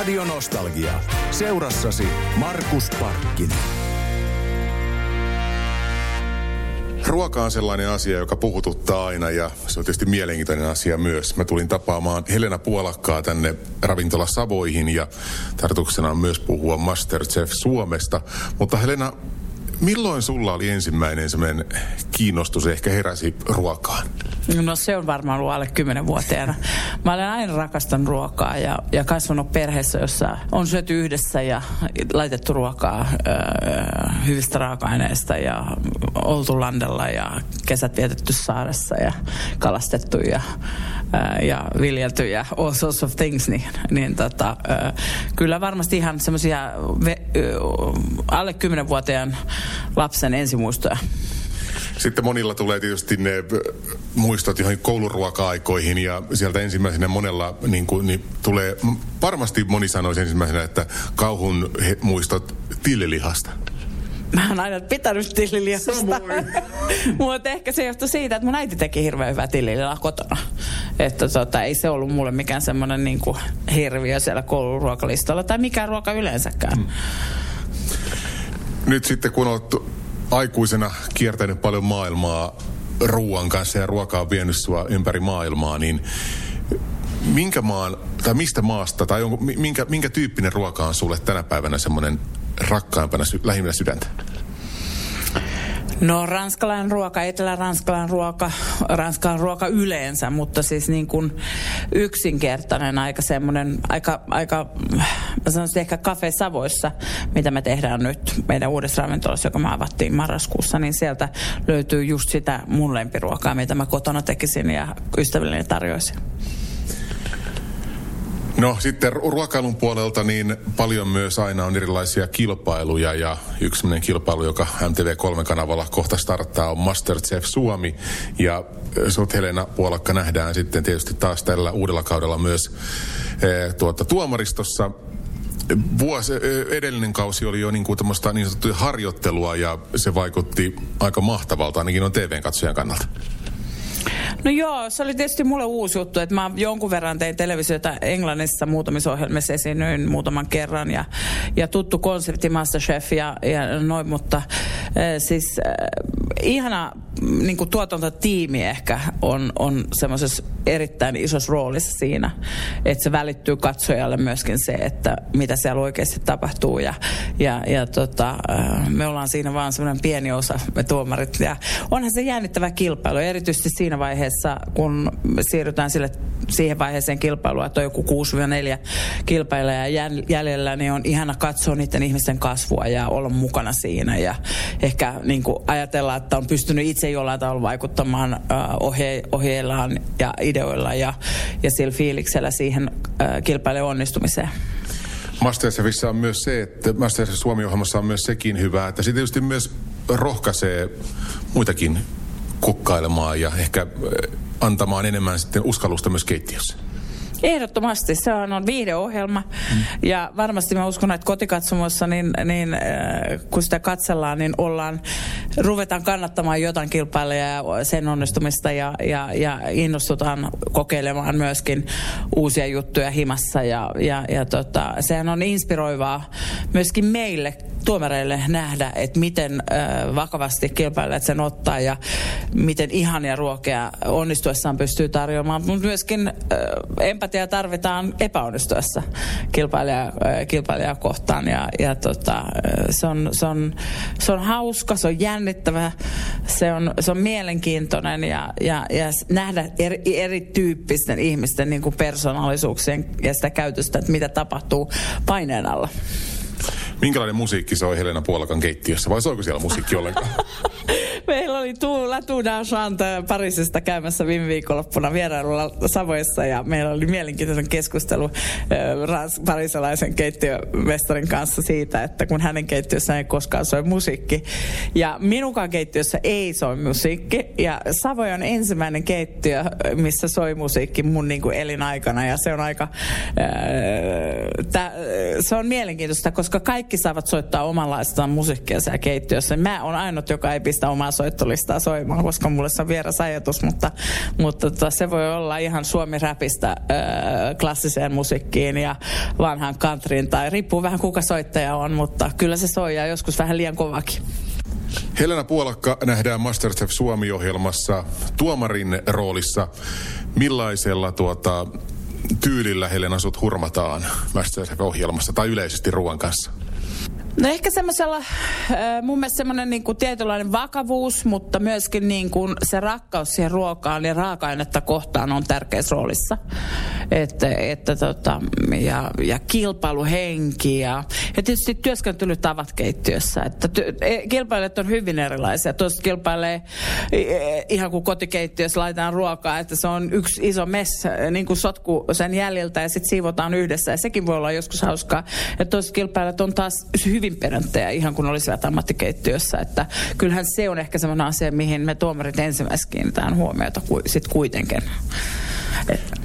Radio Nostalgia. Seurassasi Markus Parkkinen. Ruoka on sellainen asia, joka puhututtaa aina ja se on tietysti mielenkiintoinen asia myös. Mä tulin tapaamaan Helena Puolakkaa tänne ravintola Savoihin ja tarkoituksena on myös puhua Masterchef Suomesta. Mutta Helena, milloin sulla oli ensimmäinen semmoinen kiinnostus ehkä heräsi ruokaan? No se on varmaan ollut alle 10-vuotiaana. Mä olen aina rakastanut ruokaa ja, ja kasvanut perheessä, jossa on syöty yhdessä ja laitettu ruokaa ö, hyvistä raaka-aineista ja oltu landella ja kesät vietetty saaressa ja kalastettu ja, ö, ja viljelty ja all sorts of things. Niin, niin tota, ö, kyllä varmasti ihan semmoisia alle 10-vuotiaan lapsen ensimuistoja. Sitten monilla tulee tietysti ne muistot johon kouluruoka-aikoihin ja sieltä ensimmäisenä monella niin kuin, niin tulee, varmasti moni sanoisi ensimmäisenä, että kauhun he, muistot tillilihasta. Mä oon aina pitänyt tillilihasta. Mutta ehkä se johtuu siitä, että mun äiti teki hirveän hyvää tillilihaa kotona. Että tota, ei se ollut mulle mikään semmoinen niin hirviö siellä kouluruokalistalla tai mikään ruoka yleensäkään. Mm. Nyt sitten kun olet aikuisena kiertänyt paljon maailmaa ruoan kanssa ja ruokaa on vienyt sua ympäri maailmaa, niin minkä maan, tai mistä maasta, tai onko, minkä, minkä tyyppinen ruoka on sulle tänä päivänä semmoinen rakkaimpana, lähimmillä sydäntä? No ranskalainen ruoka, etelä-ranskalainen ruoka, ranskalainen ruoka yleensä, mutta siis niin kuin yksinkertainen aika semmoinen, aika, aika mä sanoisin ehkä Cafe Savoissa, mitä me tehdään nyt meidän uudessa ravintolassa, joka me avattiin marraskuussa, niin sieltä löytyy just sitä mun lempiruokaa, mitä mä kotona tekisin ja ystävilleni tarjoisin. No sitten ruokailun puolelta niin paljon myös aina on erilaisia kilpailuja ja yksi kilpailu, joka MTV3-kanavalla kohta starttaa on Masterchef Suomi ja sut Helena Puolakka nähdään sitten tietysti taas tällä uudella kaudella myös e, tuota, tuomaristossa vuosi, edellinen kausi oli jo niin kuin niin sanottuja harjoittelua ja se vaikutti aika mahtavalta ainakin on TV-katsojan kannalta. No joo, se oli tietysti mulle uusi juttu, että mä jonkun verran tein televisiota Englannissa muutamissa ohjelmissa esiinnyin muutaman kerran ja, ja tuttu konsepti Masterchef ja, ja noin, mutta äh, siis äh, ihana niin kuin tuotantotiimi ehkä on, on semmoisessa erittäin isossa roolissa siinä, että se välittyy katsojalle myöskin se, että mitä siellä oikeasti tapahtuu. Ja, ja, ja tota, äh, me ollaan siinä vaan semmoinen pieni osa, me tuomarit. Ja onhan se jännittävä kilpailu, erityisesti siinä vaiheessa, kun siirrytään sille, siihen vaiheeseen kilpailua, että on joku 6-4 kilpailijaa jäljellä, niin on ihana katsoa niiden ihmisten kasvua ja olla mukana siinä. Ja ehkä niin kuin ajatella, että on pystynyt itse jollain tavalla vaikuttamaan uh, ohje, ohjeillaan ja ideoilla ja, ja sillä fiiliksellä siihen uh, kilpailun onnistumiseen. Masterchefissa on myös se, että Masterchef Suomi-ohjelmassa on myös sekin hyvä, että se tietysti myös rohkaisee muitakin kukkailemaan ja ehkä antamaan enemmän sitten uskallusta myös keittiössä. Ehdottomasti. Se on viihdeohjelma. Mm. Ja varmasti mä uskon, että kotikatsomossa, niin, niin äh, kun sitä katsellaan, niin ollaan, ruvetaan kannattamaan jotain kilpailijaa ja sen onnistumista ja, ja, ja innostutaan kokeilemaan myöskin uusia juttuja himassa. Ja, ja, ja tota, sehän on inspiroivaa myöskin meille tuomareille nähdä, että miten äh, vakavasti kilpailijat sen ottaa ja miten ihania ruokea onnistuessaan pystyy tarjoamaan, mutta myöskin äh, empatia tarvitaan epäonnistuessa kilpailija, äh, kilpailijaa kohtaan ja, ja tota, se, on, se, on, se on hauska, se on jännittävä, se on, se on mielenkiintoinen ja, ja, ja nähdä eri, erityyppisten ihmisten niin kuin persoonallisuuksien ja sitä käytöstä, että mitä tapahtuu paineen alla. Minkälainen musiikki soi Helena Puolakan keittiössä vai soiko siellä musiikki ollenkaan? meillä oli Tuula Tuna Chante Pariisista käymässä viime viikonloppuna vierailulla Savoissa ja meillä oli mielenkiintoinen keskustelu äh, parisalaisen keittiömestarin kanssa siitä, että kun hänen keittiössä ei koskaan soi musiikki. Ja minunkaan keittiössä ei soi musiikki. Ja Savoy on ensimmäinen keittiö, missä soi musiikki mun niin kuin elinaikana. Ja se on aika, äh, tä, se on mielenkiintoista, koska kaikki saavat soittaa omanlaistaan musiikkia siellä keittiössä. Mä oon ainut, joka ei pistä omaa soittolistaa soimaan, koska mulle se on vieras ajatus, mutta, mutta tota, se voi olla ihan suomi-räpistä äh, klassiseen musiikkiin ja vanhan countryin tai riippuu vähän kuka soittaja on, mutta kyllä se soi ja joskus vähän liian kovakin. Helena Puolakka nähdään Masterchef Suomi-ohjelmassa tuomarin roolissa. Millaisella tuota, tyylillä Helena sut hurmataan Masterchef-ohjelmassa tai yleisesti ruoan kanssa? No ehkä semmoisella, mun mielestä semmoinen niin kuin tietynlainen vakavuus, mutta myöskin niin kuin se rakkaus siihen ruokaan ja raaka-ainetta kohtaan on tärkeässä roolissa. Että, että tota, ja, ja kilpailuhenki ja, ja tietysti työskentelytavat keittiössä. Että ty, e, kilpailijat on hyvin erilaisia. Tuossa kilpailee e, ihan kuin kotikeittiössä laitetaan ruokaa, että se on yksi iso mess, niin kuin sotku sen jäljiltä ja sitten siivotaan yhdessä. Ja sekin voi olla joskus hauskaa. Ja toiset kilpailijat on taas hyvin peränttejä ihan kun olisivat ammattikeittiössä. Että kyllähän se on ehkä sellainen asia, mihin me tuomarit ensimmäiseksi kiinnitetään huomiota ku, sit kuitenkin. Että.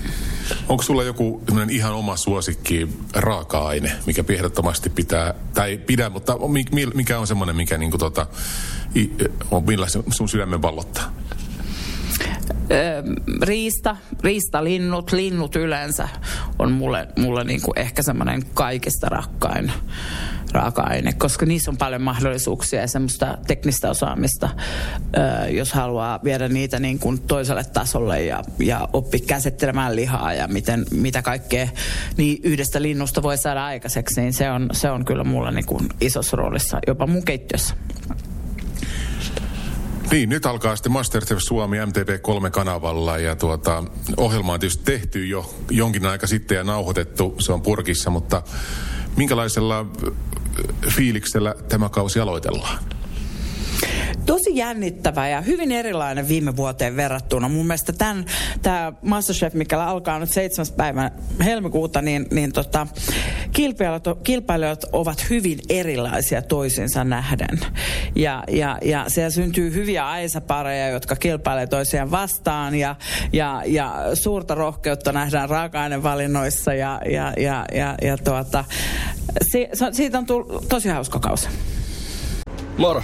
Onko sulla joku ihan oma suosikki raaka-aine, mikä ehdottomasti pitää, tai pidä, mutta mikä on semmoinen, mikä niinku tota, on millä sun sydämen vallottaa? riista, riistalinnut, linnut yleensä on mulle, mulle niinku ehkä semmoinen kaikista rakkain raaka-aine, koska niissä on paljon mahdollisuuksia ja semmoista teknistä osaamista, jos haluaa viedä niitä niin kuin toiselle tasolle ja, ja oppi käsittelemään lihaa ja miten, mitä kaikkea niin yhdestä linnusta voi saada aikaiseksi, niin se on, se on kyllä mulla niin kuin isossa roolissa, jopa mun keittiössä. Niin, nyt alkaa sitten Masterchef Suomi MTV3-kanavalla ja tuota, ohjelma on tietysti tehty jo jonkin aika sitten ja nauhoitettu, se on purkissa, mutta minkälaisella fiiliksellä tämä kausi aloitellaan? Tosi jännittävä ja hyvin erilainen viime vuoteen verrattuna. Mun mielestä tämän, tämä Masterchef, mikä alkaa nyt 7. päivän helmikuuta, niin, niin tota, kilpailijat, kilpailijat ovat hyvin erilaisia toisinsa nähden. Ja, ja, ja siellä syntyy hyviä aisapareja, jotka kilpailevat toisiaan vastaan ja, ja, ja suurta rohkeutta nähdään raaka-ainevalinnoissa ja, ja, ja, ja, ja tuota, si, siitä on tullut tosi hauska kausi. Moro,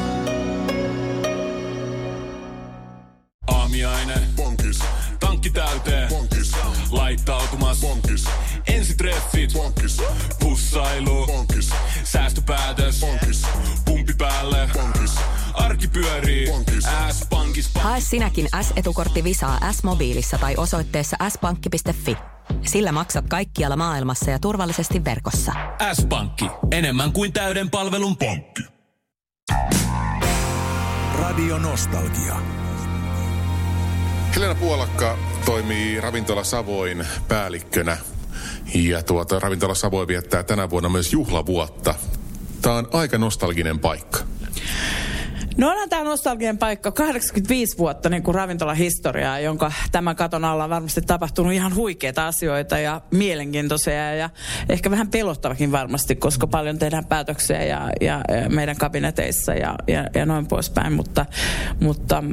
Laittautumas. Bonkis. Ensitreffit. Bonkis. Pussailu. Bonkis. Säästöpäätös. Bonkis. Pumpi päälle. Bonkis. Arki pyörii. Bonkis. S-pankis. Hae sinäkin S-etukortti Visaa S-mobiilissa tai osoitteessa s-pankki.fi. Sillä maksat kaikkialla maailmassa ja turvallisesti verkossa. S-pankki. Enemmän kuin täyden palvelun pankki. Radio Nostalgia. Helena Puolakka toimii Ravintola Savoin päällikkönä. Ja tuota, Ravintola Savoin viettää tänä vuonna myös juhlavuotta. Tämä on aika nostalginen paikka. No onhan tämä nostalginen paikka, 85 vuotta niin kuin ravintolahistoriaa, jonka tämän katon alla on varmasti tapahtunut ihan huikeita asioita ja mielenkiintoisia ja ehkä vähän pelottavakin varmasti, koska paljon tehdään päätöksiä ja, ja, ja meidän kabineteissa ja, ja, ja noin poispäin, mutta, mutta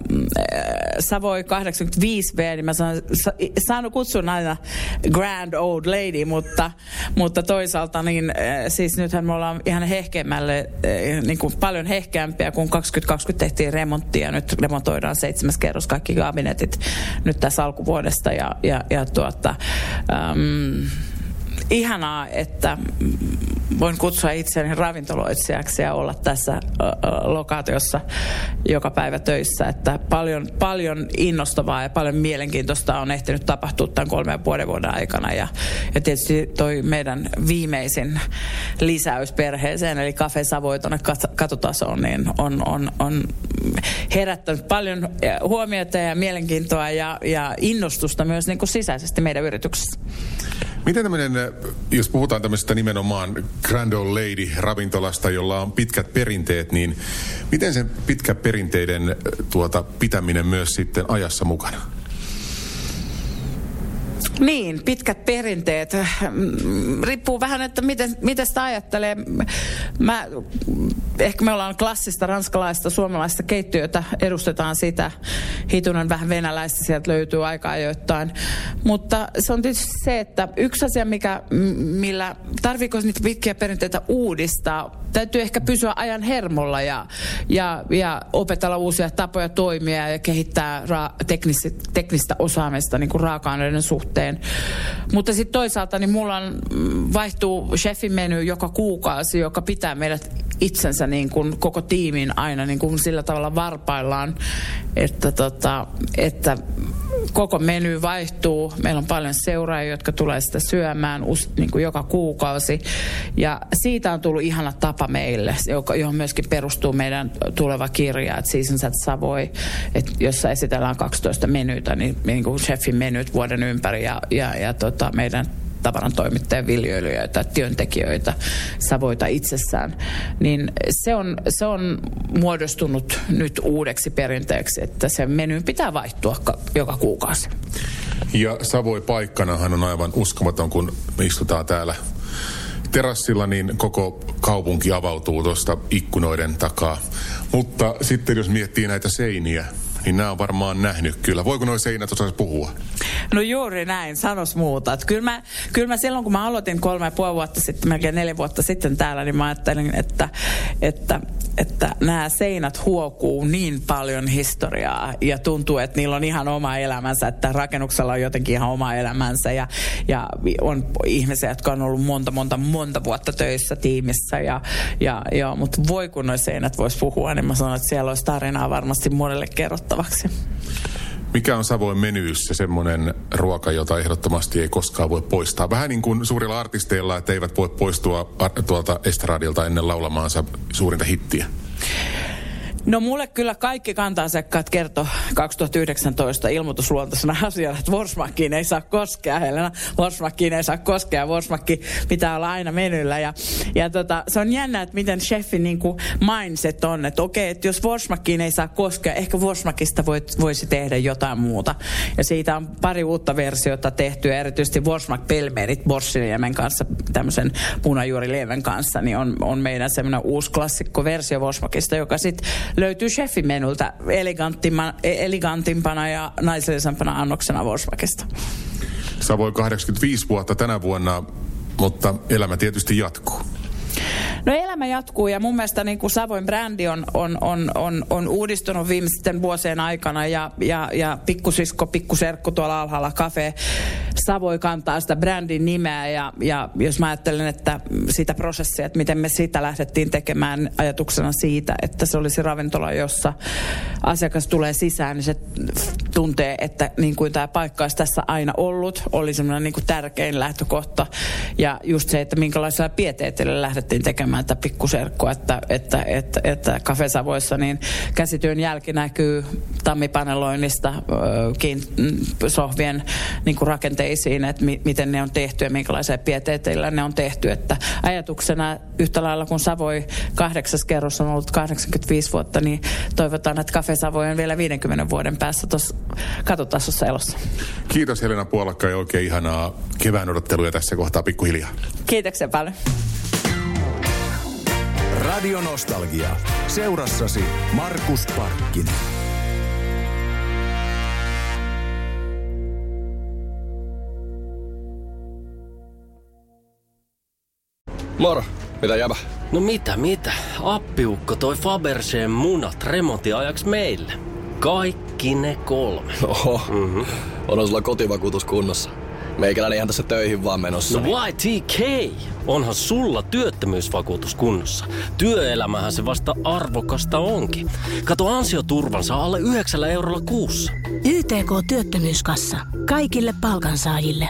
äh, Savoi 85V, niin mä saan, sa, saanut kutsun aina Grand Old Lady, mutta, mutta toisaalta niin äh, siis nythän me ollaan ihan hehkeämmälle, äh, niin kuin paljon hehkeämpiä kuin 20 2020 tehtiin remonttia ja nyt remontoidaan seitsemäs kerros kaikki kabinetit nyt tässä alkuvuodesta ja, ja, ja tuota, äm, ihanaa, että voin kutsua itseäni ravintoloitsijaksi ja olla tässä lokaatiossa joka päivä töissä. Että paljon, paljon innostavaa ja paljon mielenkiintoista on ehtinyt tapahtua tämän kolmen ja puolen vuoden aikana. Ja, ja tietysti toi meidän viimeisin lisäys perheeseen, eli Cafe Savoi tuonne katotasoon, niin on, on, on herättänyt paljon huomiota ja mielenkiintoa ja, ja innostusta myös niin kuin sisäisesti meidän yrityksessä. Miten tämmöinen, jos puhutaan tämmöisestä nimenomaan Grand Old Lady ravintolasta, jolla on pitkät perinteet, niin miten sen pitkät perinteiden tuota, pitäminen myös sitten ajassa mukana? Niin, pitkät perinteet. Mm, riippuu vähän, että miten, miten sitä ajattelee. Mä, ehkä me ollaan klassista ranskalaista, suomalaista keittiötä, edustetaan sitä. Hitunen vähän venäläistä sieltä löytyy aika ajoittain. Mutta se on tietysti se, että yksi asia, mikä, millä tarviiko niitä pitkiä perinteitä uudistaa, täytyy ehkä pysyä ajan hermolla ja, ja, ja opetella uusia tapoja toimia ja kehittää ra- teknistä, teknistä osaamista niin kuin raaka-aineiden suhteen. Mutta sitten toisaalta niin mulla on, vaihtuu chefin menu joka kuukausi, joka pitää meidät itsensä niin kuin koko tiimin aina niin kuin sillä tavalla varpaillaan, että, tota, että koko meny vaihtuu. Meillä on paljon seuraajia, jotka tulee sitä syömään niin kuin joka kuukausi. Ja siitä on tullut ihana tapa meille, johon myöskin perustuu meidän tuleva kirja, että Seasons at Savoy, että jossa esitellään 12 menytä, niin, niin kuin chefin menyt vuoden ympäri ja, ja, ja tota, meidän tavarantoimittajia, viljelijöitä, työntekijöitä, savoita itsessään, niin se on, se on muodostunut nyt uudeksi perinteeksi, että se meny pitää vaihtua joka kuukausi. Ja Savoi paikkanahan on aivan uskomaton, kun me istutaan täällä terassilla, niin koko kaupunki avautuu tuosta ikkunoiden takaa. Mutta sitten jos miettii näitä seiniä, niin nämä on varmaan nähnyt kyllä. Voiko nuo seinät osaisi puhua? No juuri näin, sanos muuta. Kyllä, mä, kyllä mä silloin, kun mä aloitin kolme ja puoli vuotta sitten, melkein neljä vuotta sitten täällä, niin mä ajattelin, että, että, että nämä seinät huokuu niin paljon historiaa ja tuntuu, että niillä on ihan oma elämänsä, että rakennuksella on jotenkin ihan oma elämänsä ja, ja on ihmisiä, jotka on ollut monta, monta, monta vuotta töissä tiimissä ja, ja, ja mutta voi kun nuo seinät vois puhua, niin mä sanon, että siellä olisi tarinaa varmasti monelle kerrottavaksi. Mikä on Savoin menyyssä semmoinen ruoka, jota ehdottomasti ei koskaan voi poistaa? Vähän niin kuin suurilla artisteilla, että eivät voi poistua tuolta estradilta ennen laulamaansa suurinta hittiä. No mulle kyllä kaikki kantasekkaat kertoo 2019 ilmoitusluontoisena asiana, että Vorsmakkiin ei saa koskea, Helena. Vorsmakkiin ei saa koskea, Vorsmakki pitää olla aina menyllä. Ja, ja tota, se on jännä, että miten chefin niin kuin mindset on, että okei, että jos Vorsmakkiin ei saa koskea, ehkä Vorsmakista voit, voisi tehdä jotain muuta. Ja siitä on pari uutta versiota tehty, erityisesti Vorsmak Pelmerit Borsiniemen kanssa, tämmöisen punajuurilieven kanssa, niin on, on meidän semmoinen uusi klassikko versio Vorsmakista, joka sitten löytyy chefin menulta elegantimpana ja naisellisempana annoksena Volkswagenista. Savoi 85 vuotta tänä vuonna, mutta elämä tietysti jatkuu. No elämä jatkuu ja mun mielestä niin kuin Savoin brändi on, on, on, on, on uudistunut viimeisten vuosien aikana ja, ja, ja pikkusisko, pikkuserkku tuolla alhaalla kafe Savoi kantaa sitä brändin nimeä ja, ja jos mä ajattelen, että sitä prosessia, että miten me sitä lähdettiin tekemään ajatuksena siitä, että se olisi ravintola, jossa asiakas tulee sisään, niin se tuntee, että niin kuin tämä paikka olisi tässä aina ollut, oli semmoinen niin kuin tärkein lähtökohta ja just se, että minkälaisella pieteetillä lähdettiin tekemään tätä pikkuserkkua, että, että, että, että kafesavoissa niin käsityön jälki näkyy tammipaneloinnista sohvien niin kuin rakenteisiin, että mi, miten ne on tehty ja minkälaisia pieteetillä ne on tehty. Että ajatuksena yhtä lailla kun Savoi kahdeksas kerros on ollut 85 vuotta, niin toivotaan, että on vielä 50 vuoden päässä tuossa katotasossa elossa. Kiitos Helena Puolakka ja oikein ihanaa kevään odotteluja tässä kohtaa pikkuhiljaa. Kiitoksia paljon. Radio Nostalgia. Seurassasi Markus Parkkinen. Moro, mitä jäbä? No mitä, mitä? Appiukko toi Faberseen munat remontiajaksi meille. Kaikki ne kolme. Oho, mm-hmm. on sulla kotivakuutus kunnossa. Meikäläinen ihan tässä töihin vaan menossa. No YTK, onhan sulla työttömyysvakuutus kunnossa. Työelämähän se vasta arvokasta onkin. Kato ansioturvansa alle 9 eurolla kuussa. YTK Työttömyyskassa. Kaikille palkansaajille.